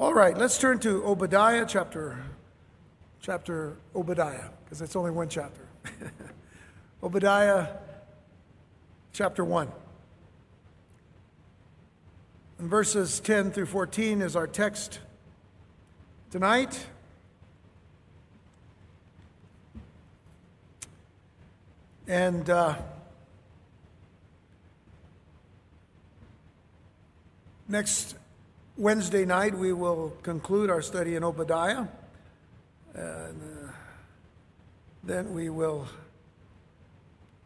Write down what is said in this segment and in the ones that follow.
All right, let's turn to Obadiah chapter chapter Obadiah because it's only one chapter. Obadiah chapter 1. And verses 10 through 14 is our text tonight. And uh, next Wednesday night, we will conclude our study in Obadiah. And uh, then we will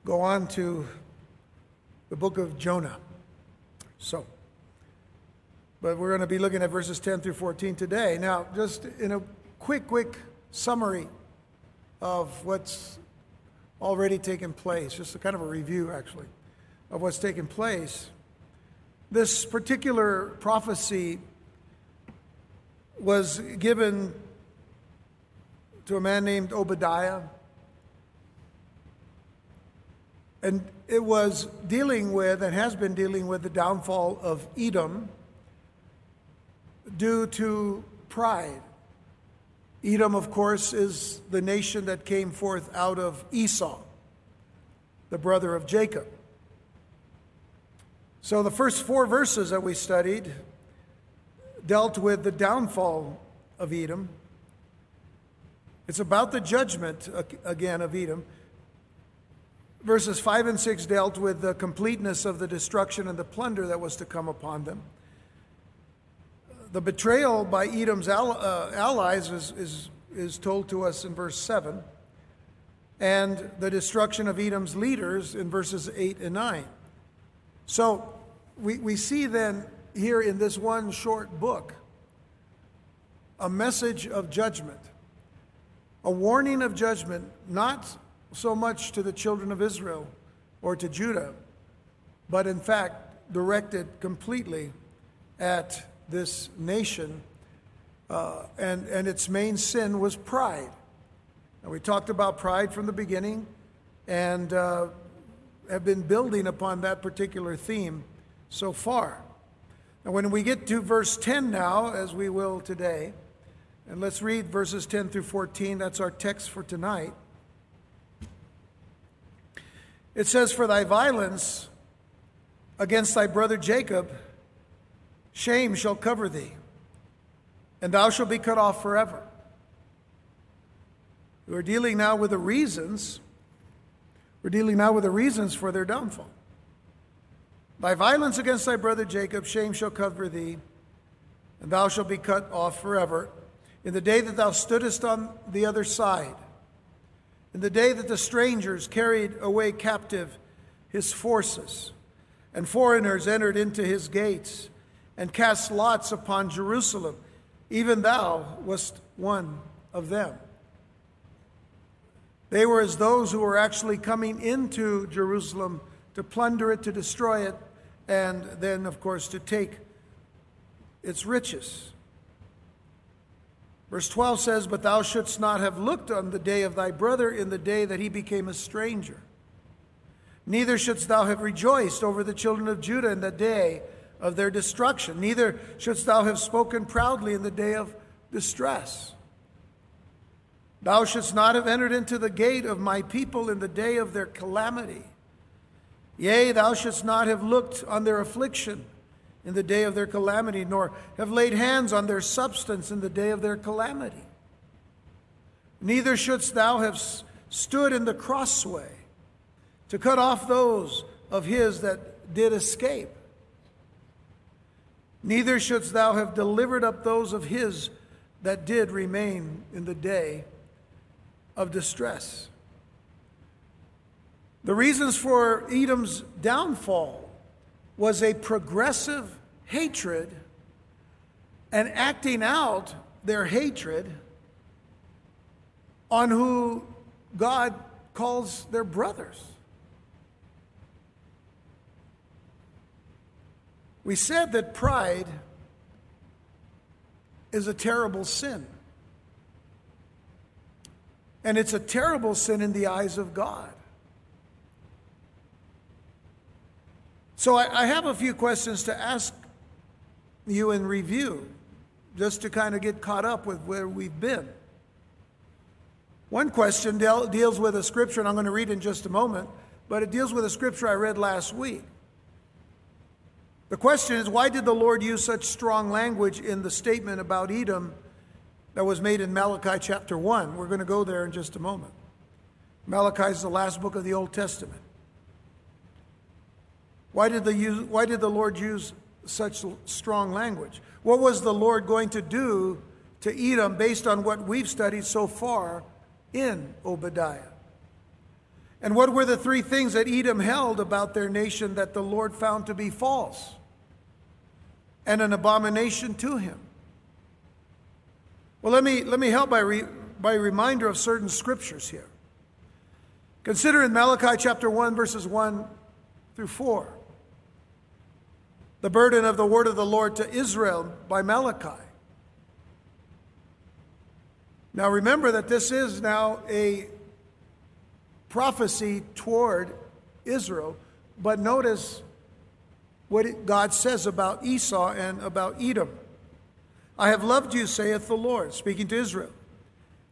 go on to the book of Jonah. So, but we're going to be looking at verses 10 through 14 today. Now, just in a quick, quick summary of what's already taken place, just a kind of a review, actually, of what's taken place. This particular prophecy was given to a man named Obadiah. And it was dealing with, and has been dealing with, the downfall of Edom due to pride. Edom, of course, is the nation that came forth out of Esau, the brother of Jacob. So the first four verses that we studied dealt with the downfall of Edom. It's about the judgment again of Edom. Verses 5 and 6 dealt with the completeness of the destruction and the plunder that was to come upon them. The betrayal by Edom's uh, allies is, is, is told to us in verse 7, and the destruction of Edom's leaders in verses 8 and 9. So we, we see then here in this one short book a message of judgment, a warning of judgment, not so much to the children of Israel or to Judah, but in fact directed completely at this nation. Uh, and, and its main sin was pride. And we talked about pride from the beginning and uh, have been building upon that particular theme so far. And when we get to verse 10 now, as we will today, and let's read verses 10 through 14, that's our text for tonight. It says, For thy violence against thy brother Jacob, shame shall cover thee, and thou shalt be cut off forever. We're dealing now with the reasons. We're dealing now with the reasons for their downfall. Thy violence against thy brother Jacob, shame shall cover thee, and thou shalt be cut off forever. In the day that thou stoodest on the other side, in the day that the strangers carried away captive his forces, and foreigners entered into his gates, and cast lots upon Jerusalem, even thou wast one of them. They were as those who were actually coming into Jerusalem to plunder it, to destroy it, and then, of course, to take its riches. Verse 12 says, But thou shouldst not have looked on the day of thy brother in the day that he became a stranger. Neither shouldst thou have rejoiced over the children of Judah in the day of their destruction. Neither shouldst thou have spoken proudly in the day of distress. Thou shouldst not have entered into the gate of my people in the day of their calamity. Yea, thou shouldst not have looked on their affliction in the day of their calamity, nor have laid hands on their substance in the day of their calamity. Neither shouldst thou have stood in the crossway to cut off those of his that did escape. Neither shouldst thou have delivered up those of his that did remain in the day of distress. The reasons for Edom's downfall was a progressive hatred and acting out their hatred on who God calls their brothers. We said that pride is a terrible sin. And it's a terrible sin in the eyes of God. So I, I have a few questions to ask you in review just to kind of get caught up with where we've been. One question deal, deals with a scripture, and I'm going to read in just a moment, but it deals with a scripture I read last week. The question is why did the Lord use such strong language in the statement about Edom that was made in Malachi chapter 1? We're going to go there in just a moment. Malachi is the last book of the Old Testament. Why did, the, why did the Lord use such strong language? What was the Lord going to do to Edom based on what we've studied so far in Obadiah? And what were the three things that Edom held about their nation that the Lord found to be false and an abomination to him? Well, let me, let me help by, re, by reminder of certain scriptures here. Consider in Malachi chapter 1, verses 1 through 4 the burden of the word of the Lord to Israel by Malachi. Now remember that this is now a prophecy toward Israel, but notice what God says about Esau and about Edom. I have loved you, saith the Lord, speaking to Israel.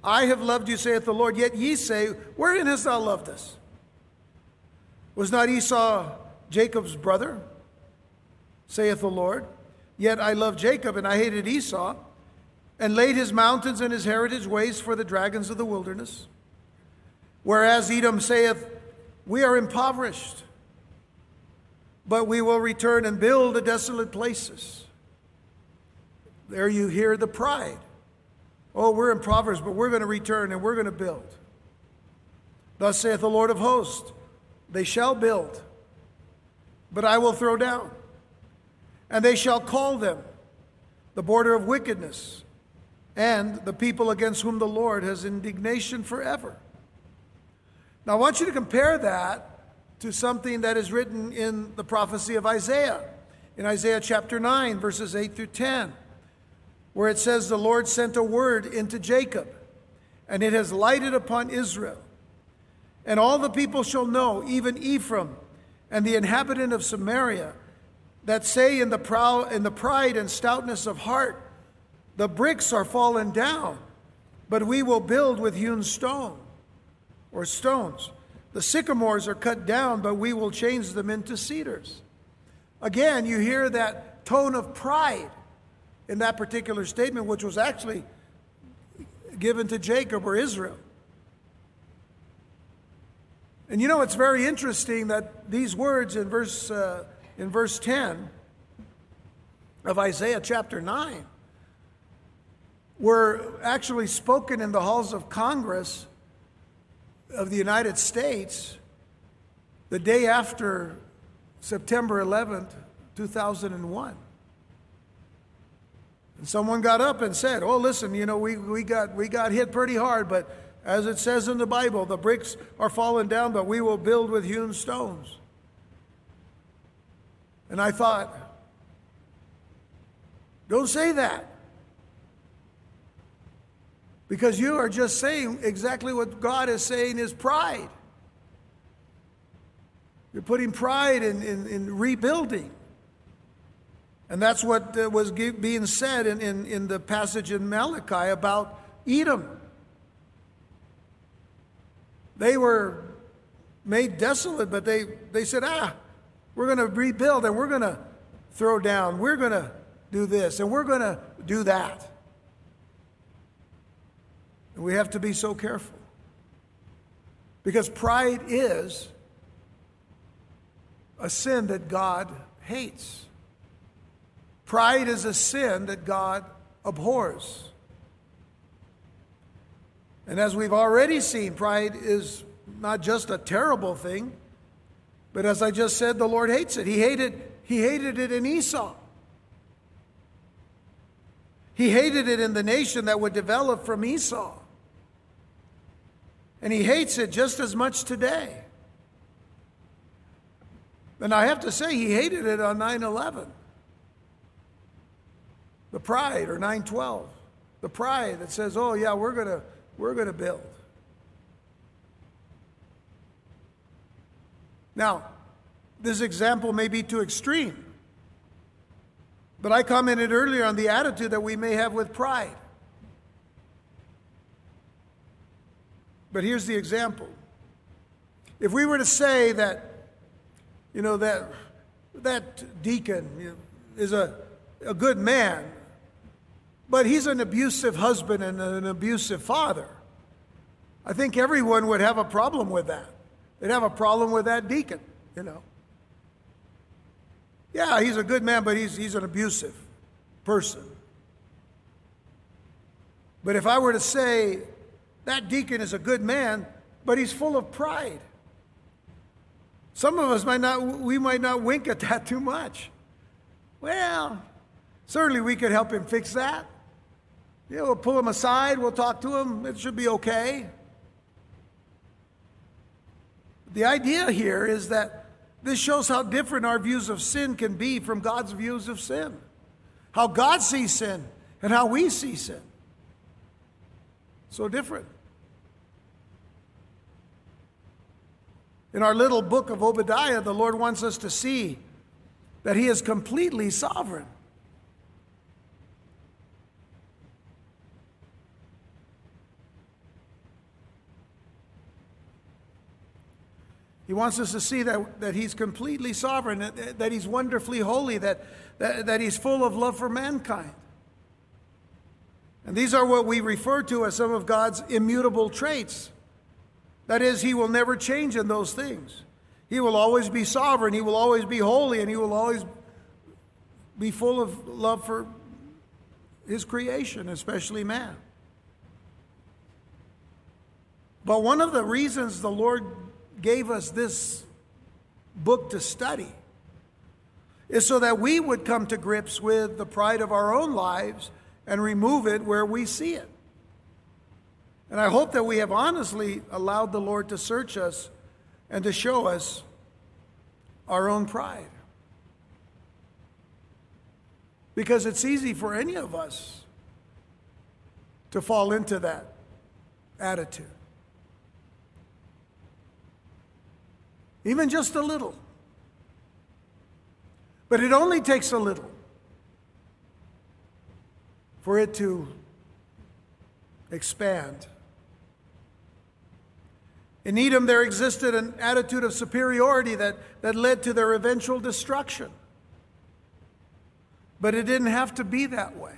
I have loved you, saith the Lord, yet ye say, Wherein hast thou loved us? Was not Esau Jacob's brother? saith the Lord. Yet I loved Jacob, and I hated Esau, and laid his mountains and his heritage waste for the dragons of the wilderness. Whereas Edom saith, We are impoverished, but we will return and build the desolate places. There you hear the pride. Oh, we're impoverished, but we're going to return and we're going to build. Thus saith the Lord of hosts, They shall build, but I will throw down and they shall call them the border of wickedness, and the people against whom the Lord has indignation forever. Now, I want you to compare that to something that is written in the prophecy of Isaiah, in Isaiah chapter 9, verses 8 through 10, where it says, The Lord sent a word into Jacob, and it has lighted upon Israel. And all the people shall know, even Ephraim and the inhabitant of Samaria, that say in the, proud, in the pride and stoutness of heart, The bricks are fallen down, but we will build with hewn stone or stones. The sycamores are cut down, but we will change them into cedars. Again, you hear that tone of pride in that particular statement, which was actually given to Jacob or Israel. And you know, it's very interesting that these words in verse uh, in verse 10 of Isaiah chapter 9 were actually spoken in the halls of Congress of the United States the day after September 11th, 2001. And someone got up and said, Oh, listen, you know, we, we, got, we got hit pretty hard, but as it says in the Bible, the bricks are falling down, but we will build with hewn stones. And I thought, don't say that. Because you are just saying exactly what God is saying is pride. You're putting pride in, in, in rebuilding. And that's what uh, was being said in, in, in the passage in Malachi about Edom. They were made desolate, but they, they said, ah, we're going to rebuild and we're going to throw down. We're going to do this and we're going to do that. And we have to be so careful. Because pride is a sin that God hates. Pride is a sin that God abhors. And as we've already seen, pride is not just a terrible thing, but as I just said, the Lord hates it. He hated, he hated it in Esau. He hated it in the nation that would develop from Esau. And he hates it just as much today. And I have to say, he hated it on 9 11. The pride, or 912 The pride that says, oh, yeah, we're going to we're going to build. Now, this example may be too extreme, But I commented earlier on the attitude that we may have with pride. But here's the example. If we were to say that, you know, that that deacon is a, a good man, but he's an abusive husband and an abusive father, I think everyone would have a problem with that. They'd have a problem with that deacon, you know. Yeah, he's a good man, but he's, he's an abusive person. But if I were to say that deacon is a good man, but he's full of pride, some of us might not, we might not wink at that too much. Well, certainly we could help him fix that. Yeah, we'll pull him aside, we'll talk to him, it should be okay. The idea here is that this shows how different our views of sin can be from God's views of sin. How God sees sin and how we see sin. So different. In our little book of Obadiah, the Lord wants us to see that He is completely sovereign. He wants us to see that, that He's completely sovereign, that, that He's wonderfully holy, that, that, that He's full of love for mankind. And these are what we refer to as some of God's immutable traits. That is, He will never change in those things. He will always be sovereign, He will always be holy, and He will always be full of love for His creation, especially man. But one of the reasons the Lord gave us this book to study is so that we would come to grips with the pride of our own lives and remove it where we see it. And I hope that we have honestly allowed the Lord to search us and to show us our own pride. Because it's easy for any of us to fall into that attitude. Even just a little. But it only takes a little for it to expand in Edom, there existed an attitude of superiority that, that led to their eventual destruction. But it didn't have to be that way.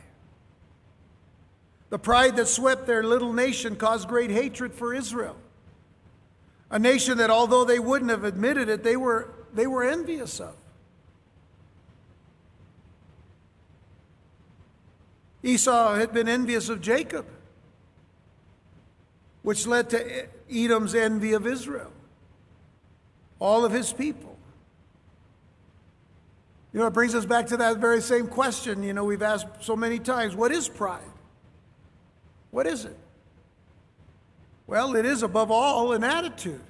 The pride that swept their little nation caused great hatred for Israel. A nation that, although they wouldn't have admitted it, they were, they were envious of. Esau had been envious of Jacob which led to Edom's envy of Israel, all of his people. You know, it brings us back to that very same question, you know, we've asked so many times what is pride? What is it? Well, it is above all an attitude.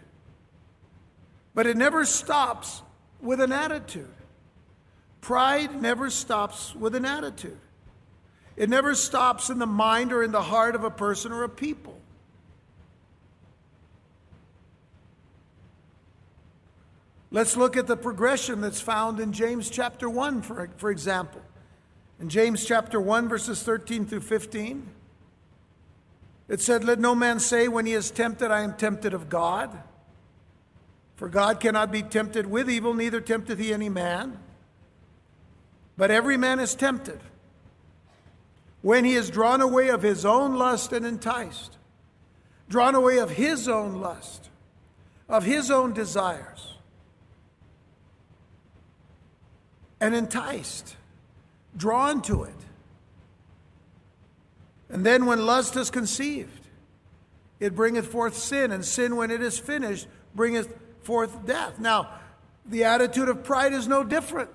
But it never stops with an attitude. Pride never stops with an attitude. It never stops in the mind or in the heart of a person or a people. Let's look at the progression that's found in James chapter 1, for, for example. In James chapter 1, verses 13 through 15, it said, Let no man say when he is tempted, I am tempted of God. For God cannot be tempted with evil, neither tempteth he any man. But every man is tempted when he is drawn away of his own lust and enticed, drawn away of his own lust, of his own desires. and enticed, drawn to it. And then when lust is conceived, it bringeth forth sin, and sin, when it is finished, bringeth forth death. Now, the attitude of pride is no different.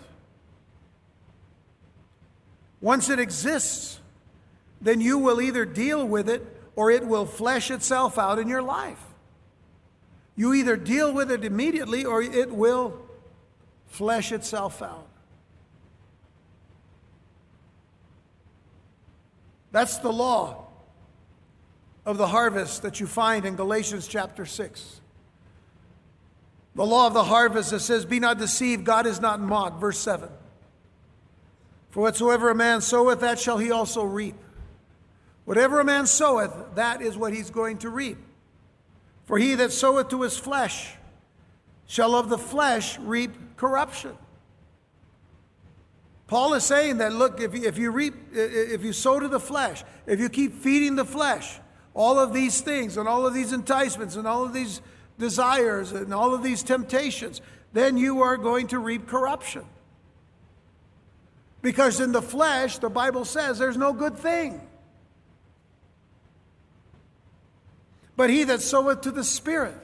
Once it exists, then you will either deal with it or it will flesh itself out in your life. You either deal with it immediately or it will flesh itself out. That's the law of the harvest that you find in Galatians chapter 6. The law of the harvest that says, Be not deceived, God is not mocked. Verse 7. For whatsoever a man soweth, that shall he also reap. Whatever a man soweth, that is what he's going to reap. For he that soweth to his flesh shall of the flesh reap corruption. Paul is saying that look, if you, if you reap, if you sow to the flesh, if you keep feeding the flesh, all of these things and all of these enticements and all of these desires and all of these temptations, then you are going to reap corruption. Because in the flesh, the Bible says there's no good thing. But he that soweth to the Spirit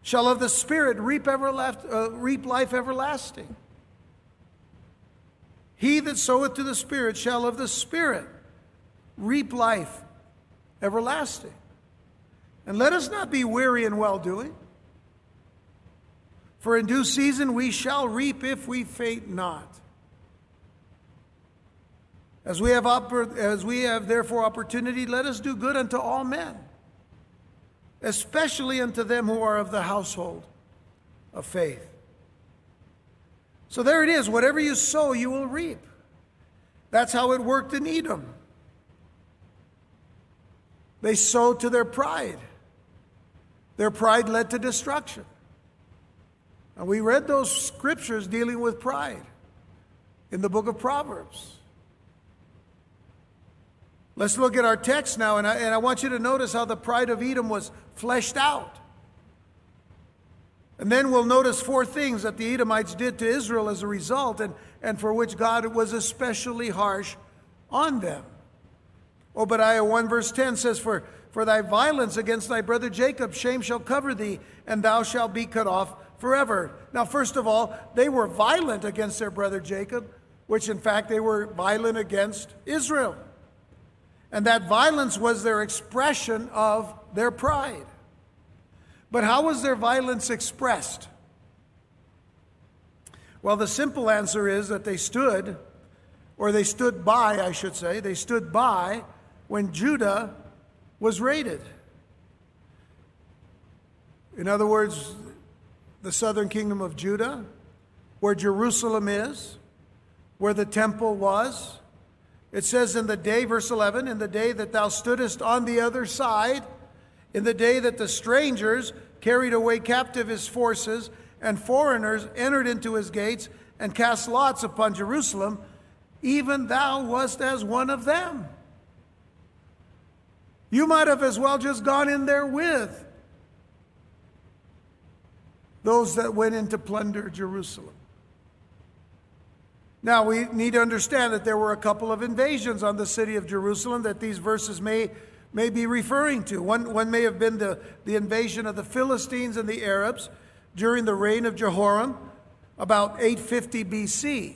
shall of the Spirit reap, uh, reap life everlasting. He that soweth to the Spirit shall of the Spirit reap life everlasting. And let us not be weary in well doing, for in due season we shall reap if we faint not. As we have, oppor- as we have therefore opportunity, let us do good unto all men, especially unto them who are of the household of faith. So there it is. Whatever you sow, you will reap. That's how it worked in Edom. They sowed to their pride. Their pride led to destruction. And we read those scriptures dealing with pride in the book of Proverbs. Let's look at our text now, and I, and I want you to notice how the pride of Edom was fleshed out. And then we'll notice four things that the Edomites did to Israel as a result, and, and for which God was especially harsh on them. Obadiah 1 verse 10 says, For, for thy violence against thy brother Jacob, shame shall cover thee, and thou shalt be cut off forever. Now, first of all, they were violent against their brother Jacob, which in fact they were violent against Israel. And that violence was their expression of their pride. But how was their violence expressed? Well, the simple answer is that they stood, or they stood by, I should say, they stood by when Judah was raided. In other words, the southern kingdom of Judah, where Jerusalem is, where the temple was, it says in the day, verse 11, in the day that thou stoodest on the other side, in the day that the strangers carried away captive his forces, and foreigners entered into his gates and cast lots upon Jerusalem, even thou wast as one of them. You might have as well just gone in there with those that went in to plunder Jerusalem. Now, we need to understand that there were a couple of invasions on the city of Jerusalem that these verses may, may be referring to. One, one may have been the, the invasion of the Philistines and the Arabs during the reign of Jehoram, about 850 BC,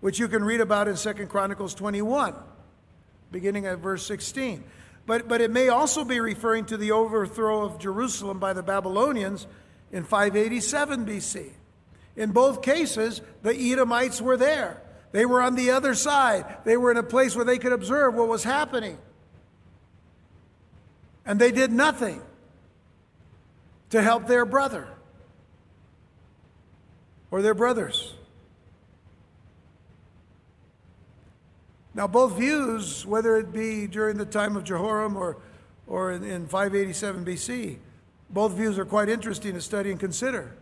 which you can read about in 2 Chronicles 21, beginning at verse 16. But, but it may also be referring to the overthrow of Jerusalem by the Babylonians in 587 BC. In both cases, the Edomites were there. They were on the other side. They were in a place where they could observe what was happening. And they did nothing to help their brother or their brothers. Now, both views, whether it be during the time of Jehoram or, or in, in 587 BC, both views are quite interesting to study and consider.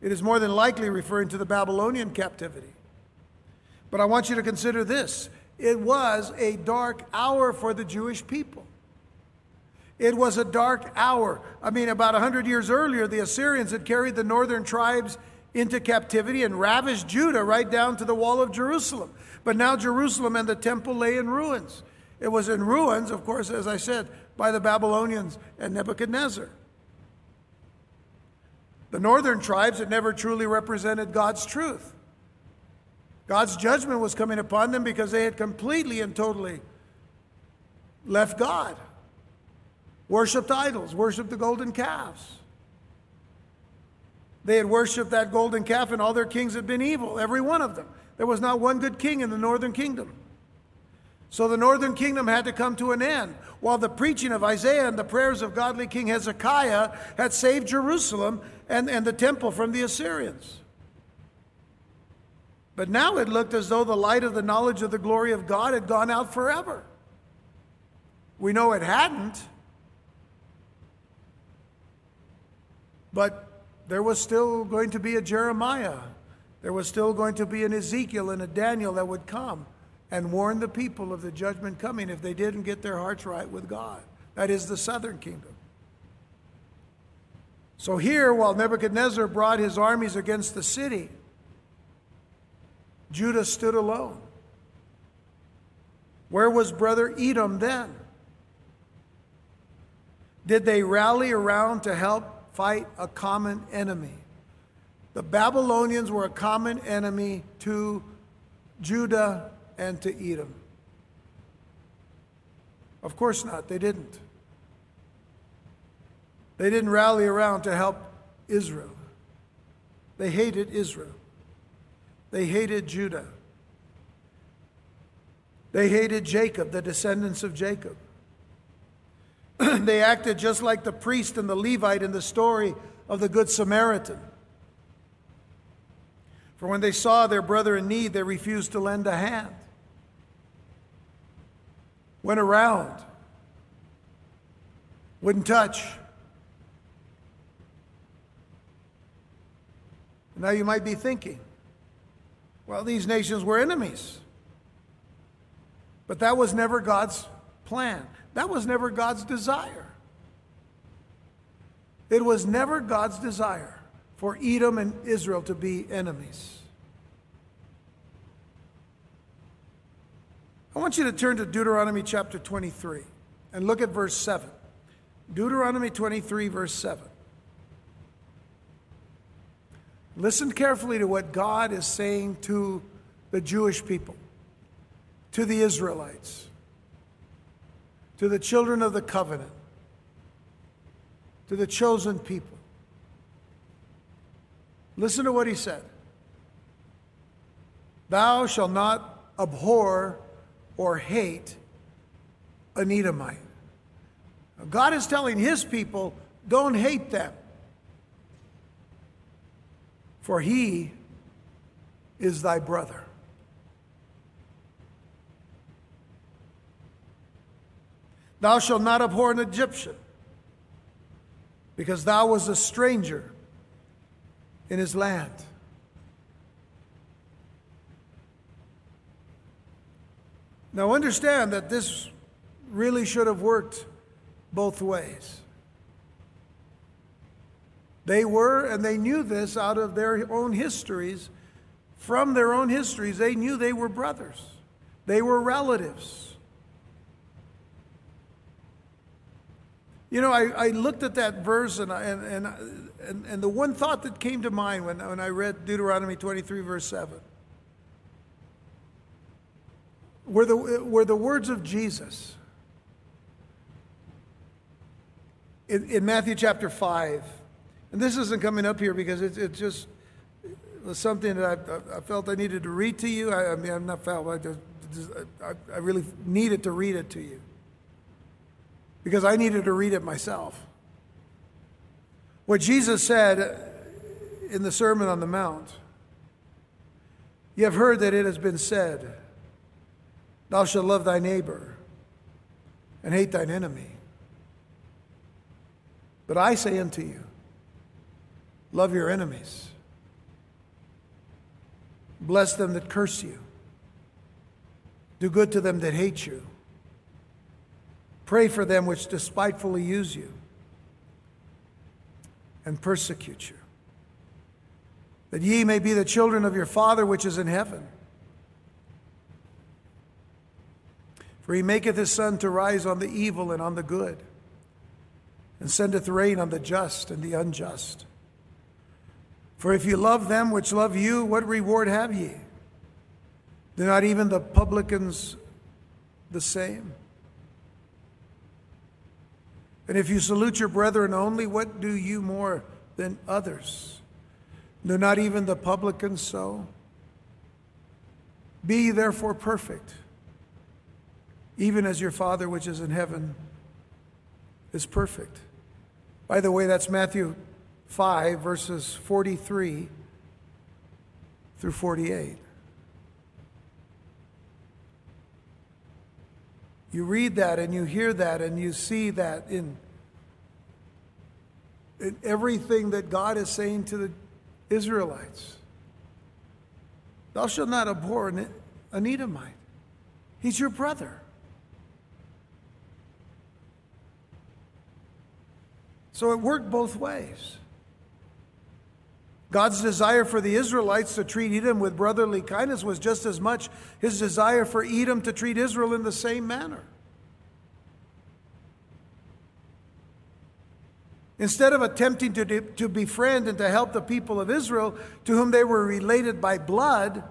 It is more than likely referring to the Babylonian captivity. But I want you to consider this it was a dark hour for the Jewish people. It was a dark hour. I mean, about 100 years earlier, the Assyrians had carried the northern tribes into captivity and ravished Judah right down to the wall of Jerusalem. But now Jerusalem and the temple lay in ruins. It was in ruins, of course, as I said, by the Babylonians and Nebuchadnezzar. The northern tribes had never truly represented God's truth. God's judgment was coming upon them because they had completely and totally left God, worshiped idols, worshiped the golden calves. They had worshiped that golden calf, and all their kings had been evil, every one of them. There was not one good king in the northern kingdom. So the northern kingdom had to come to an end, while the preaching of Isaiah and the prayers of godly King Hezekiah had saved Jerusalem and, and the temple from the Assyrians. But now it looked as though the light of the knowledge of the glory of God had gone out forever. We know it hadn't. But there was still going to be a Jeremiah. There was still going to be an Ezekiel and a Daniel that would come and warn the people of the judgment coming if they didn't get their hearts right with God. That is the southern kingdom. So here, while Nebuchadnezzar brought his armies against the city, Judah stood alone. Where was brother Edom then? Did they rally around to help fight a common enemy? The Babylonians were a common enemy to Judah and to Edom. Of course not, they didn't. They didn't rally around to help Israel. They hated Israel. They hated Judah. They hated Jacob, the descendants of Jacob. they acted just like the priest and the Levite in the story of the Good Samaritan. For when they saw their brother in need, they refused to lend a hand. Went around, wouldn't touch. Now you might be thinking, well, these nations were enemies. But that was never God's plan. That was never God's desire. It was never God's desire for Edom and Israel to be enemies. I want you to turn to Deuteronomy chapter 23 and look at verse 7. Deuteronomy 23, verse 7. Listen carefully to what God is saying to the Jewish people, to the Israelites, to the children of the covenant, to the chosen people. Listen to what he said Thou shalt not abhor or hate an Edomite. God is telling his people, don't hate them. for he is thy brother. Thou shalt not abhor an Egyptian, because thou was a stranger in his land. Now, understand that this really should have worked both ways. They were, and they knew this out of their own histories. From their own histories, they knew they were brothers, they were relatives. You know, I, I looked at that verse, and, and, and, and, and the one thought that came to mind when, when I read Deuteronomy 23, verse 7, were the, were the words of Jesus. In, in Matthew chapter 5, and this isn't coming up here because it, it just was something that I, I, felt I needed to read to you. I, I mean, I'm not felt, I, just, I, I really needed to read it to you because I needed to read it myself. What Jesus said in the Sermon on the Mount You have heard that it has been said, Thou shalt love thy neighbor and hate thine enemy. But I say unto you, Love your enemies. Bless them that curse you. Do good to them that hate you. Pray for them which despitefully use you and persecute you, that ye may be the children of your Father which is in heaven. For he maketh his sun to rise on the evil and on the good, and sendeth rain on the just and the unjust. For if you love them which love you, what reward have ye? Do not even the publicans the same? And if you salute your brethren only, what do you more than others? Do not even the publicans so? Be therefore perfect, even as your Father which is in heaven is perfect. By the way, that's Matthew 5, verses 43 through 48. You read that and you hear that and you see that in, in everything that God is saying to the Israelites. Thou shalt not abhor an, an Edomite. He's your brother. So it worked both ways. God's desire for the Israelites to treat Edom with brotherly kindness was just as much his desire for Edom to treat Israel in the same manner. Instead of attempting to, to befriend and to help the people of Israel to whom they were related by blood,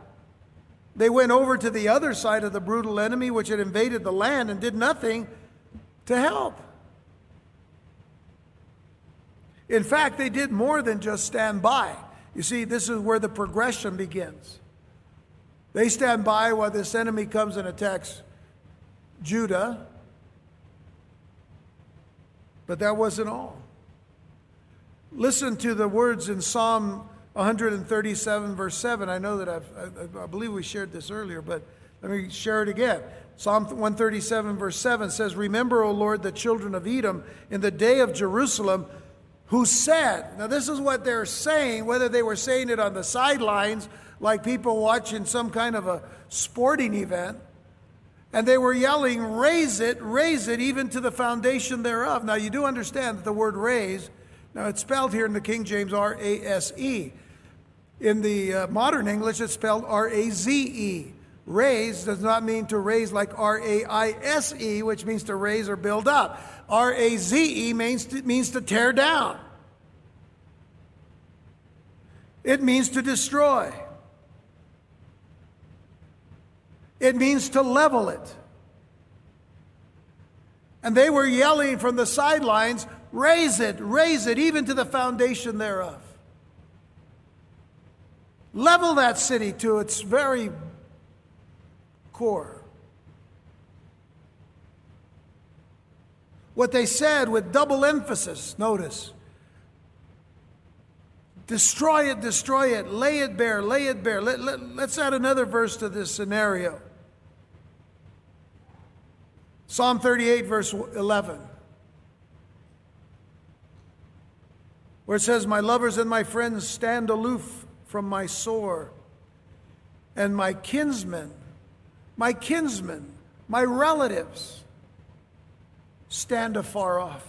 they went over to the other side of the brutal enemy which had invaded the land and did nothing to help. In fact, they did more than just stand by. You see, this is where the progression begins. They stand by while this enemy comes and attacks Judah. But that wasn't all. Listen to the words in Psalm 137, verse 7. I know that I've, I, I believe we shared this earlier, but let me share it again. Psalm 137, verse 7 says, Remember, O Lord, the children of Edom in the day of Jerusalem who said, now this is what they're saying, whether they were saying it on the sidelines, like people watching some kind of a sporting event, and they were yelling, Raise it, raise it, even to the foundation thereof. Now, you do understand that the word raise, now it's spelled here in the King James R A S E. In the uh, modern English, it's spelled R A Z E. Raise does not mean to raise like R A I S E, which means to raise or build up. R A Z E means to, means to tear down, it means to destroy, it means to level it. And they were yelling from the sidelines, Raise it, raise it, even to the foundation thereof. Level that city to its very core. What they said with double emphasis, notice. Destroy it, destroy it, lay it bare, lay it bare. Let, let, let's add another verse to this scenario. Psalm 38, verse 11, where it says, My lovers and my friends stand aloof from my sore, and my kinsmen, my kinsmen, my relatives, stand afar off.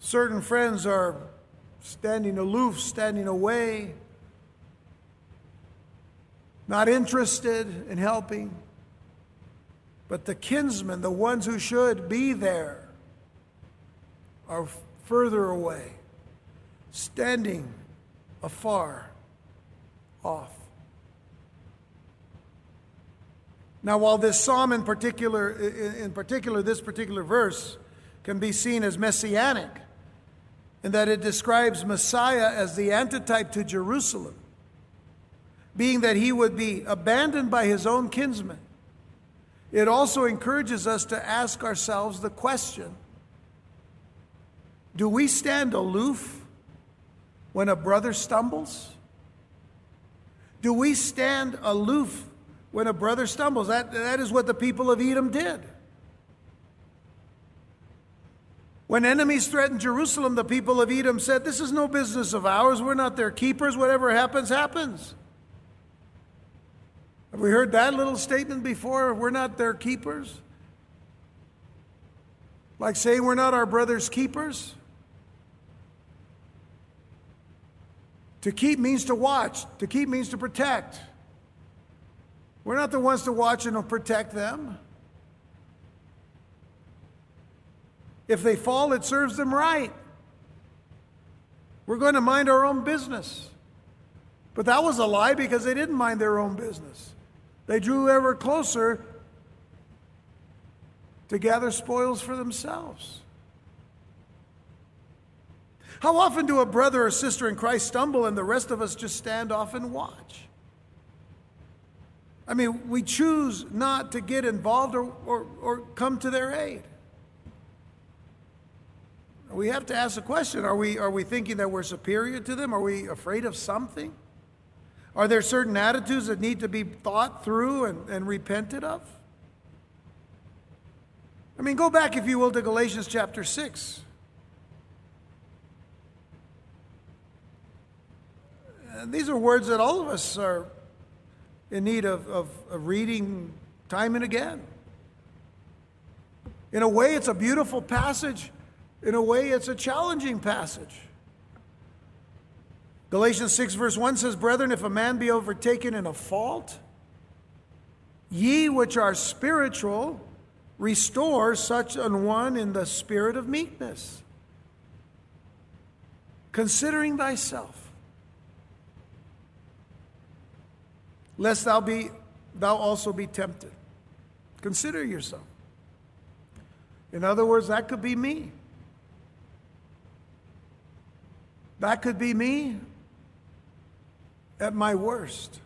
Certain friends are standing aloof, standing away, not interested in helping. But the kinsmen, the ones who should be there, are further away, standing afar off. Now, while this psalm in particular, in particular, this particular verse can be seen as messianic, in that it describes Messiah as the antitype to Jerusalem, being that he would be abandoned by his own kinsmen, it also encourages us to ask ourselves the question Do we stand aloof when a brother stumbles? Do we stand aloof when a brother stumbles. That, that is what the people of Edom did. When enemies threatened Jerusalem, the people of Edom said, This is no business of ours. We're not their keepers. Whatever happens, happens. Have we heard that little statement before? We're not their keepers? Like saying we're not our brother's keepers? To keep means to watch, to keep means to protect. We're not the ones to watch and to protect them. If they fall, it serves them right. We're going to mind our own business. But that was a lie because they didn't mind their own business. They drew ever closer to gather spoils for themselves. How often do a brother or sister in Christ stumble and the rest of us just stand off and watch? I mean, we choose not to get involved or, or, or come to their aid. We have to ask the question are we, are we thinking that we're superior to them? Are we afraid of something? Are there certain attitudes that need to be thought through and, and repented of? I mean, go back, if you will, to Galatians chapter 6. These are words that all of us are in need of, of, of reading time and again. In a way, it's a beautiful passage. In a way, it's a challenging passage. Galatians 6, verse 1 says, Brethren, if a man be overtaken in a fault, ye which are spiritual, restore such an one in the spirit of meekness, considering thyself, lest thou be thou also be tempted. Consider yourself. In other words, that could be me. That could be me at my worst,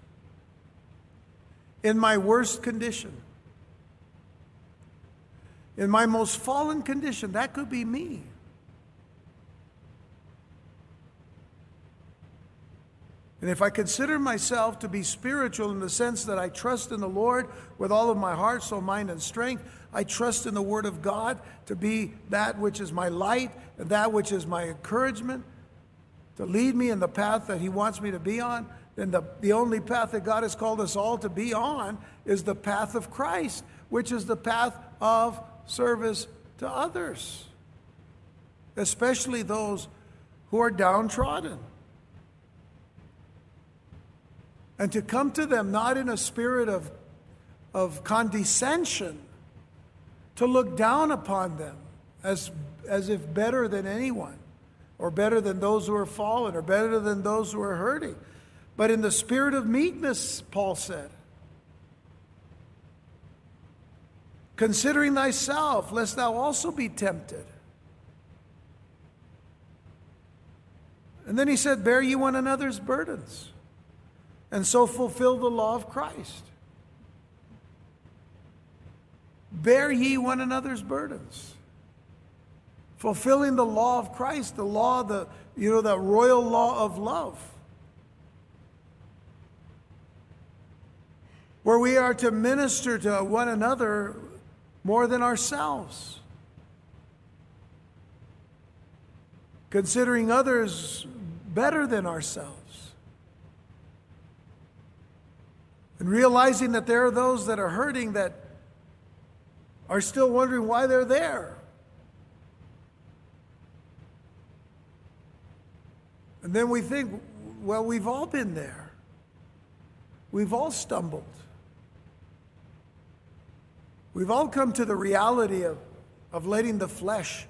in my worst condition, in my most fallen condition. That could be me. And if I consider myself to be spiritual in the sense that I trust in the Lord with all of my heart, soul, mind, and strength, I trust in the Word of God to be that which is my light and that which is my encouragement, to lead me in the path that He wants me to be on, then the, the only path that God has called us all to be on is the path of Christ, which is the path of service to others, especially those who are downtrodden. And to come to them not in a spirit of, of condescension, to look down upon them as, as if better than anyone, or better than those who are fallen, or better than those who are hurting but in the spirit of meekness, Paul said. Considering thyself, lest thou also be tempted. And then he said, Bear ye one another's burdens, and so fulfill the law of Christ. Bear ye one another's burdens. Fulfilling the law of Christ, the law, the you know, the royal law of love. where we are to minister to one another more than ourselves. Considering others better than ourselves. And realizing that there are those that are hurting that are still wondering why they're there. And then we think, well, we've all been there. We've all stumbled. We've all come to the reality of, of letting the flesh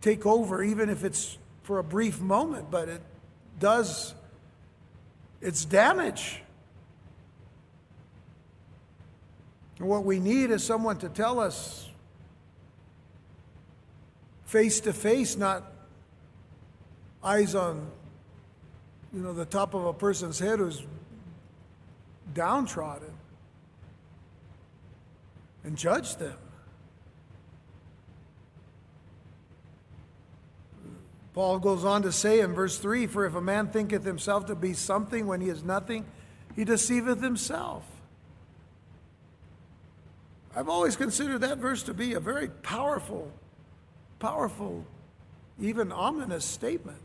take over, even if it's for a brief moment, but it does its damage. And what we need is someone to tell us face to face, not eyes on you know the top of a person's head who's downtrodden and judge them. Paul goes on to say in verse 3 For if a man thinketh himself to be something when he is nothing, he deceiveth himself. I've always considered that verse to be a very powerful, powerful, even ominous statement.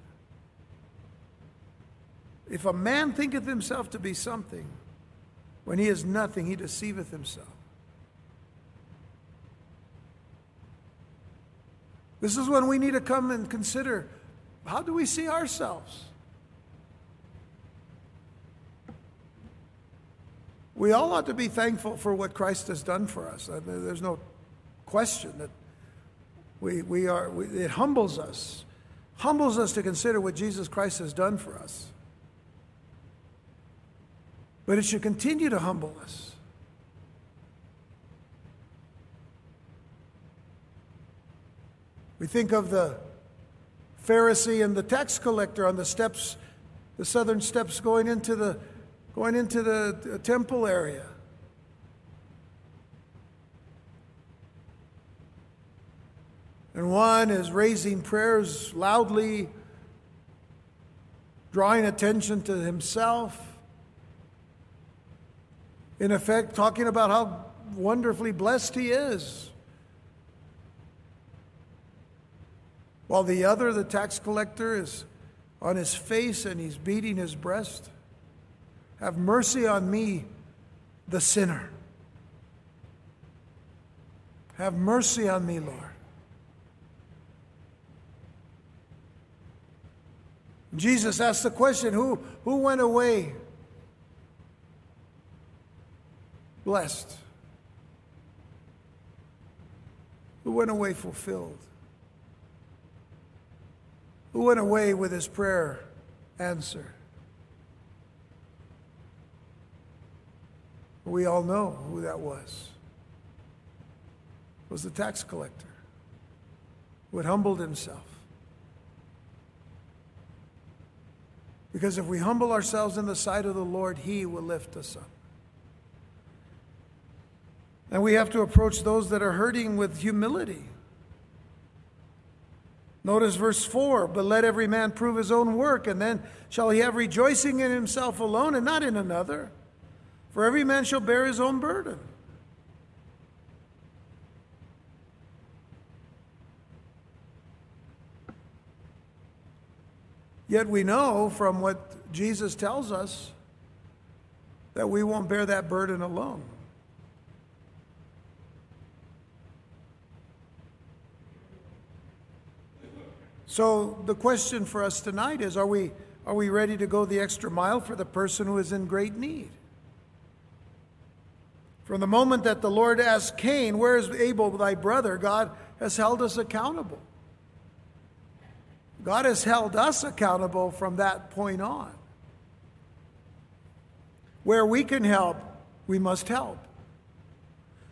If a man thinketh himself to be something, when he is nothing, he deceiveth himself. This is when we need to come and consider how do we see ourselves? We all ought to be thankful for what Christ has done for us. Uh, there's no question that we, we are, we, it humbles us, humbles us to consider what Jesus Christ has done for us. But it should continue to humble us. We think of the Pharisee and the tax collector on the steps, the southern steps going into the, going into the temple area. And one is raising prayers loudly, drawing attention to himself. In effect, talking about how wonderfully blessed he is. While the other, the tax collector, is on his face and he's beating his breast. Have mercy on me, the sinner. Have mercy on me, Lord. Jesus asked the question who, who went away blessed? Who went away fulfilled? Who went away with his prayer answered? We all know who that was. It was the tax collector who had humbled himself. Because if we humble ourselves in the sight of the Lord, He will lift us up. And we have to approach those that are hurting with humility. Notice verse 4 But let every man prove his own work, and then shall he have rejoicing in himself alone and not in another. For every man shall bear his own burden. Yet we know from what Jesus tells us that we won't bear that burden alone. So the question for us tonight is are we, are we ready to go the extra mile for the person who is in great need? From the moment that the Lord asked Cain, Where is Abel, thy brother? God has held us accountable. God has held us accountable from that point on. Where we can help, we must help.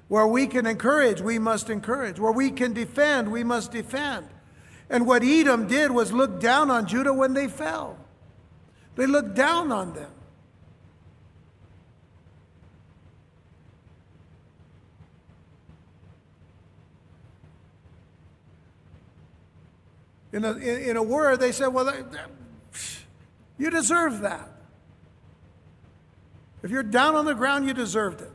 Where we can encourage, we must encourage. Where we can defend, we must defend. And what Edom did was look down on Judah when they fell. They looked down on them. In a, in, a word, they said, Well, you deserve that. If you're down on the ground, you deserved it.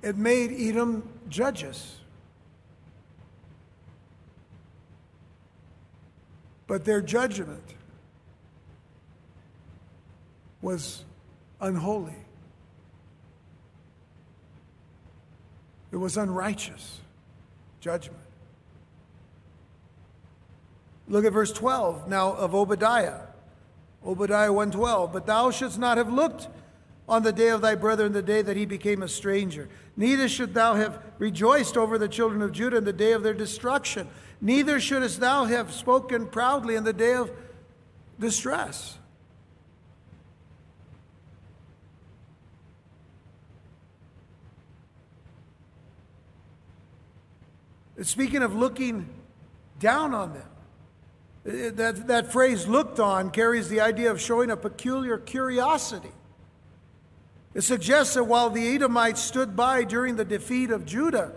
It made Edom judges. But their judgment was unholy. It was unrighteous judgment. Look at verse 12 now of Obadiah. Obadiah 112, but thou shouldst not have looked on the day of thy brother in the day that he became a stranger. Neither should thou have rejoiced over the children of Judah in the day of their destruction. Neither shouldst thou have spoken proudly in the day of distress. Speaking of looking down on them, that, that phrase looked on carries the idea of showing a peculiar curiosity. It suggests that while the Edomites stood by during the defeat of Judah,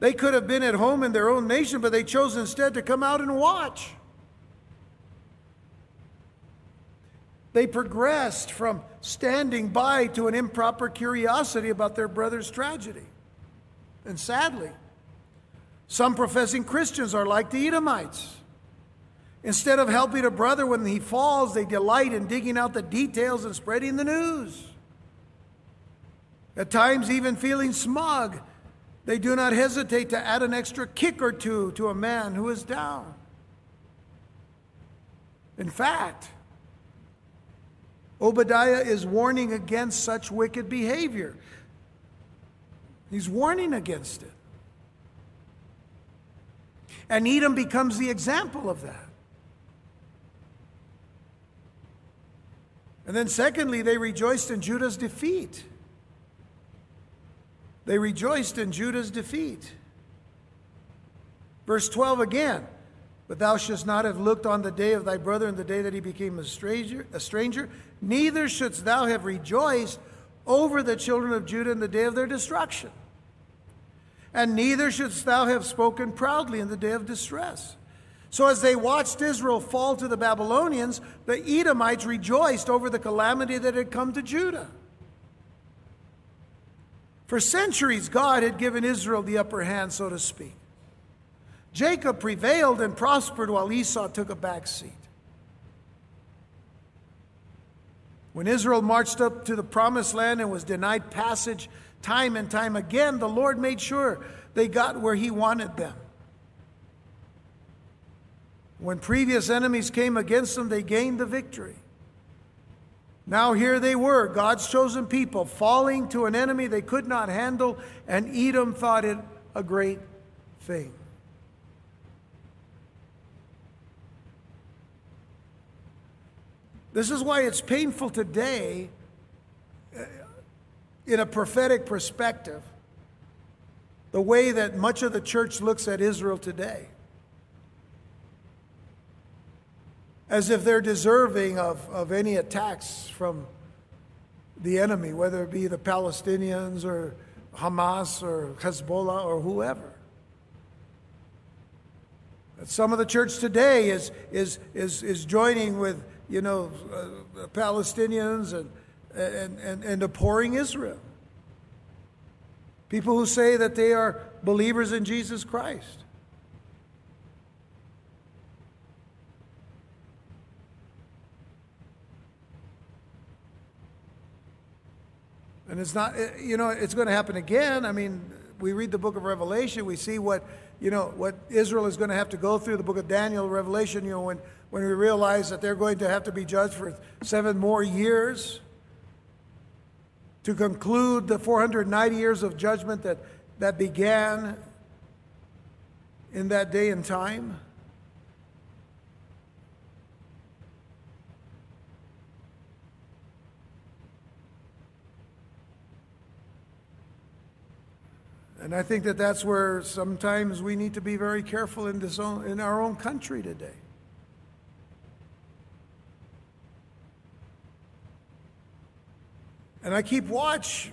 they could have been at home in their own nation, but they chose instead to come out and watch. They progressed from standing by to an improper curiosity about their brother's tragedy. And sadly, some professing Christians are like the Edomites. Instead of helping a brother when he falls, they delight in digging out the details and spreading the news. At times, even feeling smug they do not hesitate to add an extra kick or two to a man who is down. In fact, Obadiah is warning against such wicked behavior. He's warning against it. And Edom becomes the example of that. And then, secondly, they rejoiced in Judah's defeat. They rejoiced in Judah's defeat. Verse 12 again. But thou shouldst not have looked on the day of thy brother in the day that he became a stranger, a stranger. Neither shouldst thou have rejoiced over the children of Judah in the day of their destruction. And neither shouldst thou have spoken proudly in the day of distress. So, as they watched Israel fall to the Babylonians, the Edomites rejoiced over the calamity that had come to Judah. For centuries, God had given Israel the upper hand, so to speak. Jacob prevailed and prospered while Esau took a back seat. When Israel marched up to the promised land and was denied passage time and time again, the Lord made sure they got where He wanted them. When previous enemies came against them, they gained the victory. Now here they were, God's chosen people, falling to an enemy they could not handle, and Edom thought it a great thing. This is why it's painful today, in a prophetic perspective, the way that much of the church looks at Israel today. As if they're deserving of, of any attacks from the enemy, whether it be the Palestinians or Hamas or Hezbollah or whoever. Some of the church today is, is, is, is joining with you know, uh, Palestinians and, and, and, and abhorring Israel. People who say that they are believers in Jesus Christ. And it's not, eh, you know, it's going to happen again. I mean, we read the book of Revelation, we see what, you know, what Israel is going to have to go through. The book of Daniel, Revelation, you know, when when we realize that they're going to have to be judged for seven more years to conclude the 490 years of judgment that, that began in that day and time. And I think that that's where sometimes we need to be very careful in, this own, in our own country today. And I keep watch,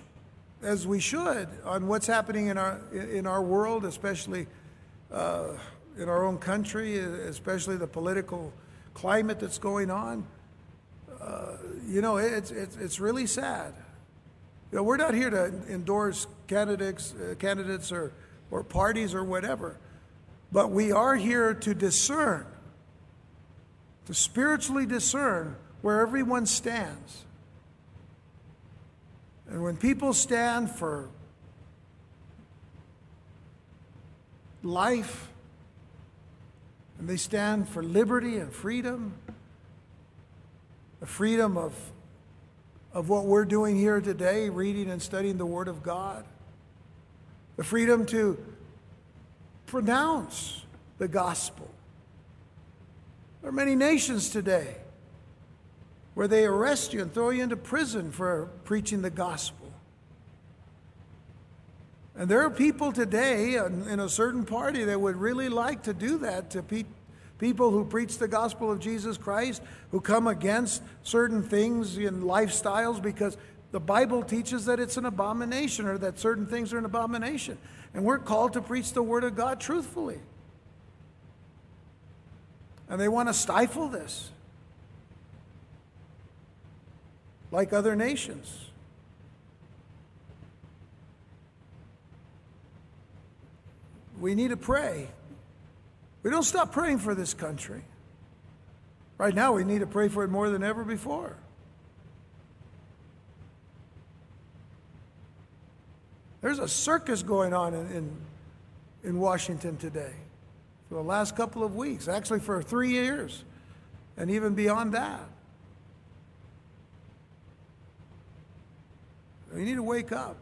as we should, on what's happening in our, in our world, especially uh, in our own country, especially the political climate that's going on. Uh, you know, it's, it's, it's really sad. You know, we're not here to endorse candidates, uh, candidates or, or parties or whatever, but we are here to discern, to spiritually discern where everyone stands. And when people stand for life, and they stand for liberty and freedom, the freedom of, of what we're doing here today, reading and studying the Word of God, the freedom to pronounce the gospel. There are many nations today where they arrest you and throw you into prison for preaching the gospel. And there are people today in a certain party that would really like to do that to pe- people who preach the gospel of Jesus Christ, who come against certain things in lifestyles because the Bible teaches that it's an abomination or that certain things are an abomination. And we're called to preach the word of God truthfully. And they want to stifle this like other nations. We need to pray. We don't stop praying for this country. Right now, we need to pray for it more than ever before. There's a circus going on in, in, in, Washington today for the last couple of weeks, actually, for three years, and even beyond that. We need to wake up.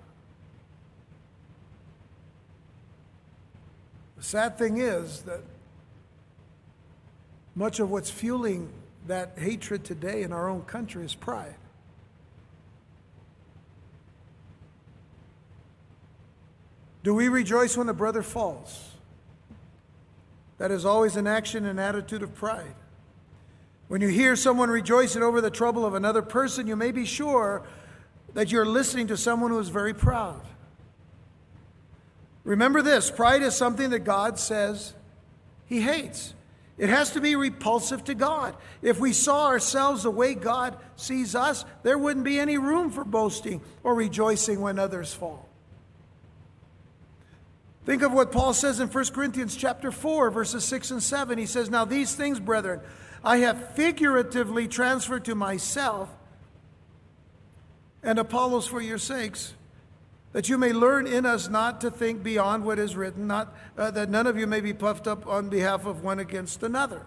The sad thing is that much of what's fueling that hatred today in our own country is pride. Do we rejoice when a brother falls? That is always an action and attitude of pride. When you hear someone rejoicing over the trouble of another person, you may be sure that you're listening to someone who is very proud. Remember this pride is something that God says He hates. It has to be repulsive to God. If we saw ourselves the way God sees us, there wouldn't be any room for boasting or rejoicing when others fall. Think of what Paul says in 1 Corinthians chapter 4 verses 6 and 7. He says, "Now these things, brethren, I have figuratively transferred to myself and Apollos for your sakes, that you may learn in us not to think beyond what is written, not uh, that none of you may be puffed up on behalf of one against another."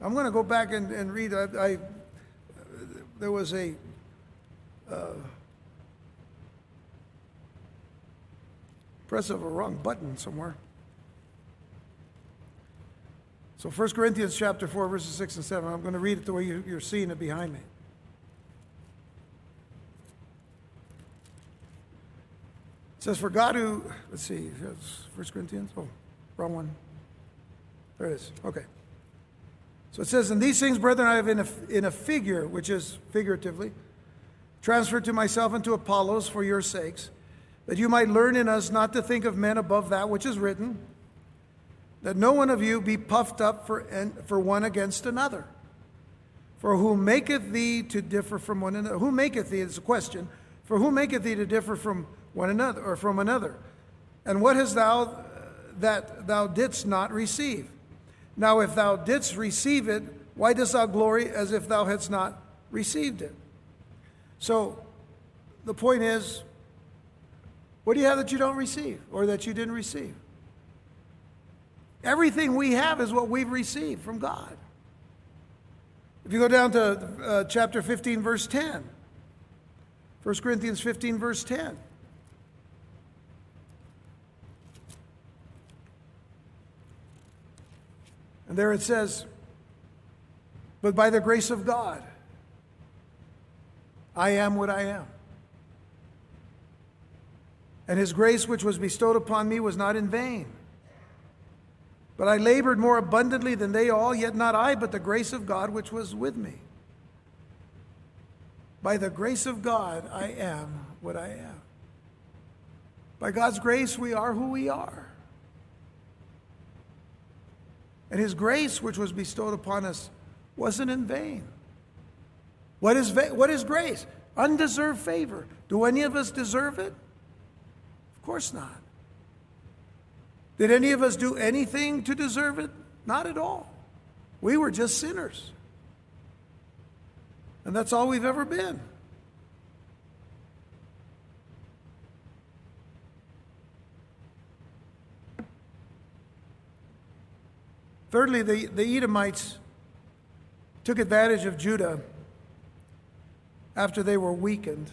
I'm going to go back and, and read. I, I, there was a uh, press of a wrong button somewhere. So 1 Corinthians chapter 4, verses 6 and 7. I'm going to read it the way you're seeing it behind me. Says, For God who, let's see, 1 Corinthians, oh, wrong one. There it is. Okay. So it says, And these things, brethren, I have in a, in a figure, which is figuratively, transferred to myself and to Apollos for your sakes that you might learn in us not to think of men above that which is written, that no one of you be puffed up for, for one against another. For who maketh thee to differ from one another? Who maketh thee? It's a question. For who maketh thee to differ from one another or from another? And what hast thou uh, that thou didst not receive? Now, if thou didst receive it, why dost thou glory as if thou hadst not received it? So, the point is, what do you have that you don't receive or that you didn't receive? Everything we have is what we've received from God. If you go down to uh, chapter 15, verse 10, 1 Corinthians 15, verse 10. And there it says, But by the grace of God, I am what I am. And his grace, which was bestowed upon me, was not in vain. But I labored more abundantly than they all, yet not I, but the grace of God which was with me. By the grace of God, I am what I am. By God's grace, we are who we are. And His grace, which was bestowed upon us, wasn't in vain. What is, what is grace? Undeserved favor. Do any of us deserve it? Of course not. Did any of us do anything to deserve it? Not at all. We were just sinners. And that's all we've ever been. Thirdly, the, the Edomites took advantage of Judah after they were weakened.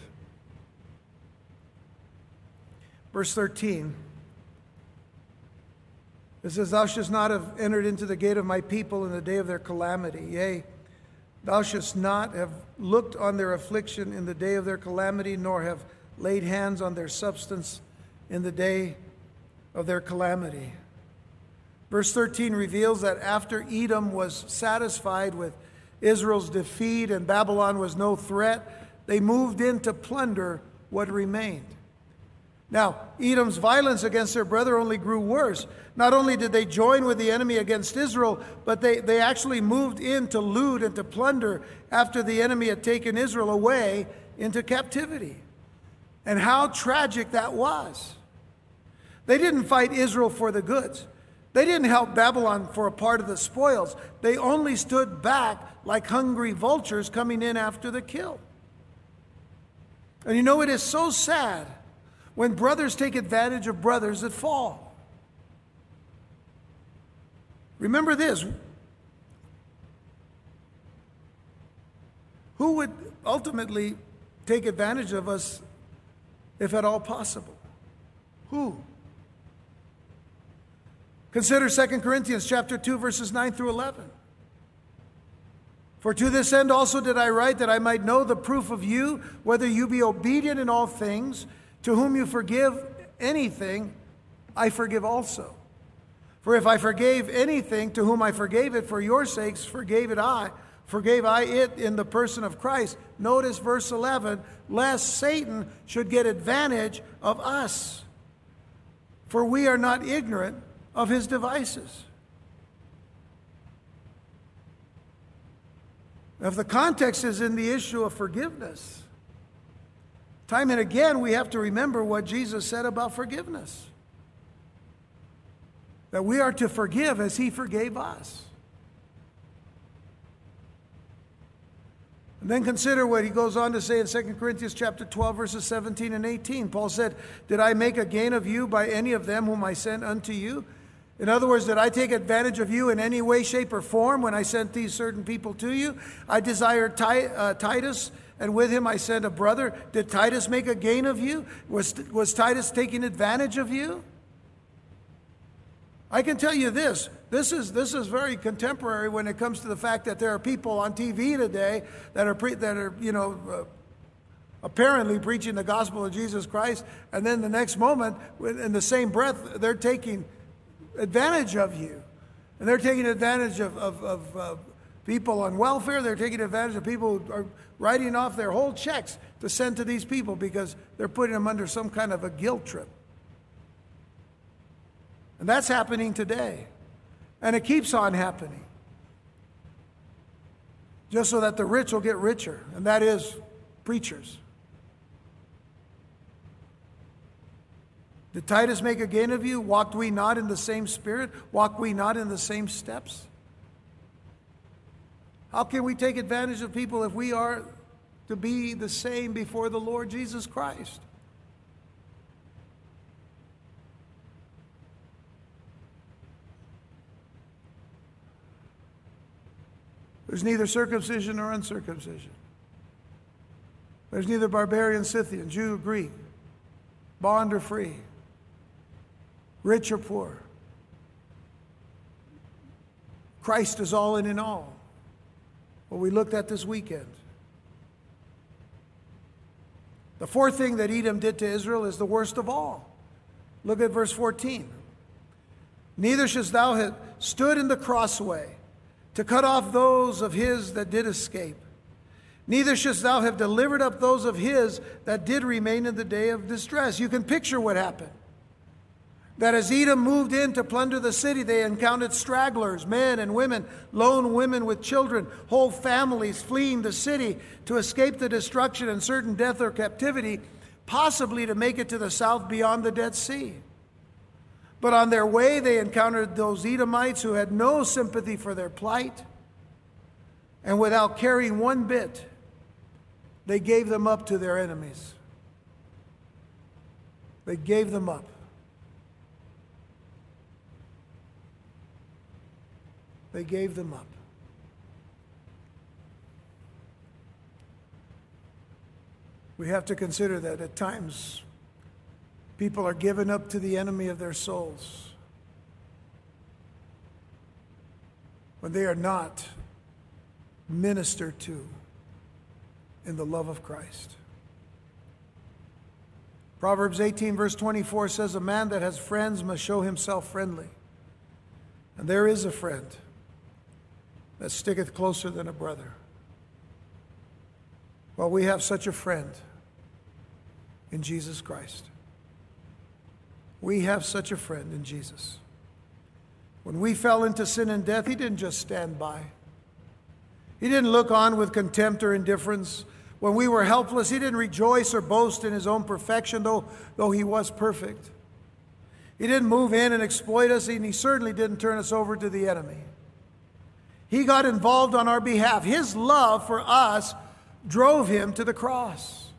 Verse 13. It says, Thou shouldst not have entered into the gate of my people in the day of their calamity. Yea, thou shouldst not have looked on their affliction in the day of their calamity, nor have laid hands on their substance in the day of their calamity. Verse 13 reveals that after Edom was satisfied with Israel's defeat and Babylon was no threat, they moved in to plunder what remained. Now, Edom's violence against their brother only grew worse. Not only did they join with the enemy against Israel, but they, they actually moved in to loot and to plunder after the enemy had taken Israel away into captivity. And how tragic that was. They didn't fight Israel for the goods. They didn't help Babylon for a part of the spoils. They only stood back like hungry vultures coming in after the kill. And you know, it is so sad when brothers take advantage of brothers that fall. Remember this who would ultimately take advantage of us if at all possible? Who? Consider 2 Corinthians chapter 2 verses 9 through 11. For to this end also did I write that I might know the proof of you whether you be obedient in all things to whom you forgive anything, I forgive also. For if I forgave anything to whom I forgave it for your sakes, forgave it I, forgave I it in the person of Christ. Notice verse 11, lest Satan should get advantage of us. For we are not ignorant of his devices. If the context is in the issue of forgiveness, time and again we have to remember what Jesus said about forgiveness that we are to forgive as he forgave us. And then consider what he goes on to say in 2 Corinthians chapter 12 verses 17 and 18. Paul said, "Did I make a gain of you by any of them whom I sent unto you?" In other words, did I take advantage of you in any way, shape, or form when I sent these certain people to you? I desired uh, Titus, and with him I sent a brother. Did Titus make a gain of you? Was, was Titus taking advantage of you? I can tell you this this is, this is very contemporary when it comes to the fact that there are people on TV today that are, pre, that are you know, uh, apparently preaching the gospel of Jesus Christ, and then the next moment, in the same breath, they're taking advantage of you. And they're taking advantage of, of, of uh, people on welfare, they're taking advantage of people who are writing off their whole checks to send to these people because they're putting them under some kind of a guilt trip. And that's happening today. And it keeps on happening. Just so that the rich will get richer, and that is preachers. Did Titus make a gain of you? Walked we not in the same spirit? Walked we not in the same steps? How can we take advantage of people if we are to be the same before the Lord Jesus Christ? There's neither circumcision nor uncircumcision. There's neither barbarian, Scythian, Jew, Greek, bond or free, rich or poor. Christ is all in and all. What we looked at this weekend. The fourth thing that Edom did to Israel is the worst of all. Look at verse 14. Neither shouldst thou have stood in the crossway to cut off those of his that did escape. Neither shouldst thou have delivered up those of his that did remain in the day of distress. You can picture what happened. That as Edom moved in to plunder the city, they encountered stragglers, men and women, lone women with children, whole families fleeing the city to escape the destruction and certain death or captivity, possibly to make it to the south beyond the Dead Sea. But on their way, they encountered those Edomites who had no sympathy for their plight. And without caring one bit, they gave them up to their enemies. They gave them up. They gave them up. We have to consider that at times People are given up to the enemy of their souls when they are not ministered to in the love of Christ. Proverbs 18, verse 24 says, A man that has friends must show himself friendly. And there is a friend that sticketh closer than a brother. Well, we have such a friend in Jesus Christ. We have such a friend in Jesus. When we fell into sin and death, He didn't just stand by. He didn't look on with contempt or indifference. When we were helpless, He didn't rejoice or boast in His own perfection, though, though He was perfect. He didn't move in and exploit us, and He certainly didn't turn us over to the enemy. He got involved on our behalf. His love for us drove Him to the cross.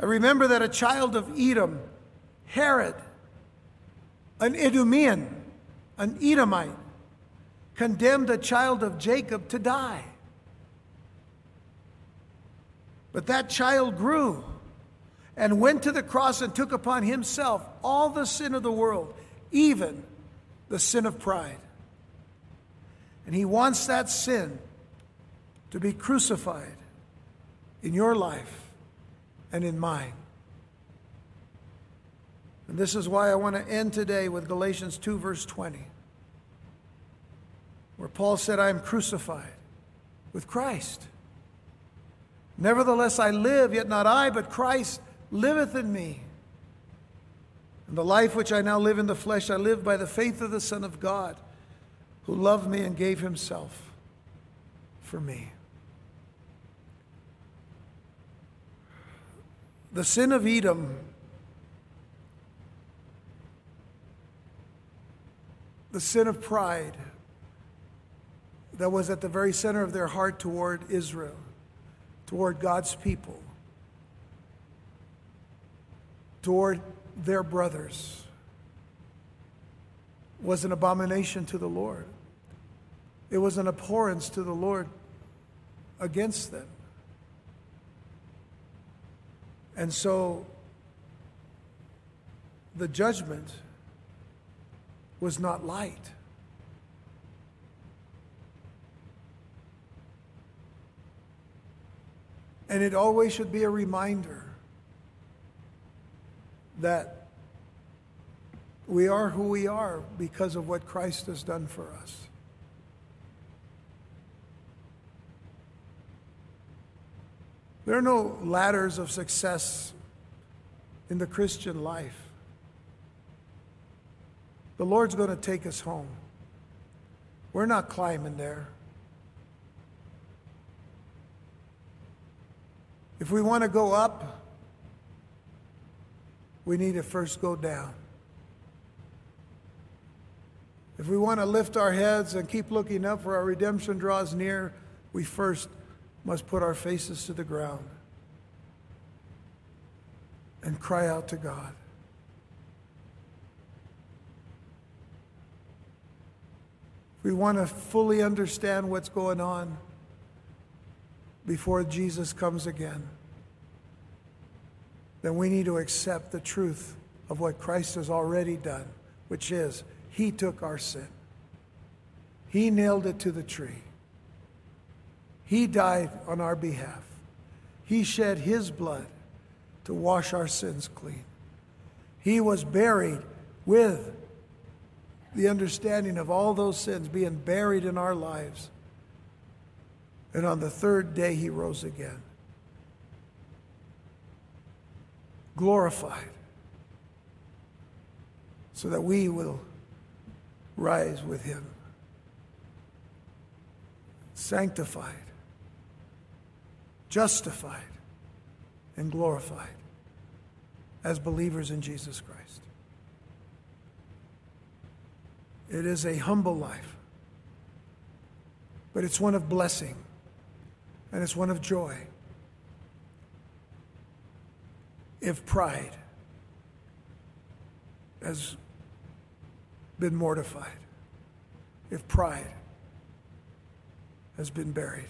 I remember that a child of Edom Herod, an Idumean, an Edomite, condemned a child of Jacob to die. But that child grew and went to the cross and took upon himself all the sin of the world, even the sin of pride. And he wants that sin to be crucified in your life and in mine. And this is why I want to end today with Galatians 2, verse 20, where Paul said, I am crucified with Christ. Nevertheless, I live, yet not I, but Christ liveth in me. And the life which I now live in the flesh, I live by the faith of the Son of God, who loved me and gave himself for me. The sin of Edom, the sin of pride that was at the very center of their heart toward Israel, toward God's people, toward their brothers, was an abomination to the Lord. It was an abhorrence to the Lord against them. And so the judgment was not light. And it always should be a reminder that we are who we are because of what Christ has done for us. There are no ladders of success in the Christian life. The Lord's going to take us home. We're not climbing there. If we want to go up, we need to first go down. If we want to lift our heads and keep looking up for our redemption draws near, we first must put our faces to the ground and cry out to God. If we want to fully understand what's going on before Jesus comes again, then we need to accept the truth of what Christ has already done, which is He took our sin, He nailed it to the tree. He died on our behalf. He shed His blood to wash our sins clean. He was buried with the understanding of all those sins being buried in our lives. And on the third day, He rose again. Glorified. So that we will rise with Him. Sanctified justified and glorified as believers in Jesus Christ. It is a humble life, but it's one of blessing and it's one of joy. If pride has been mortified, if pride has been buried.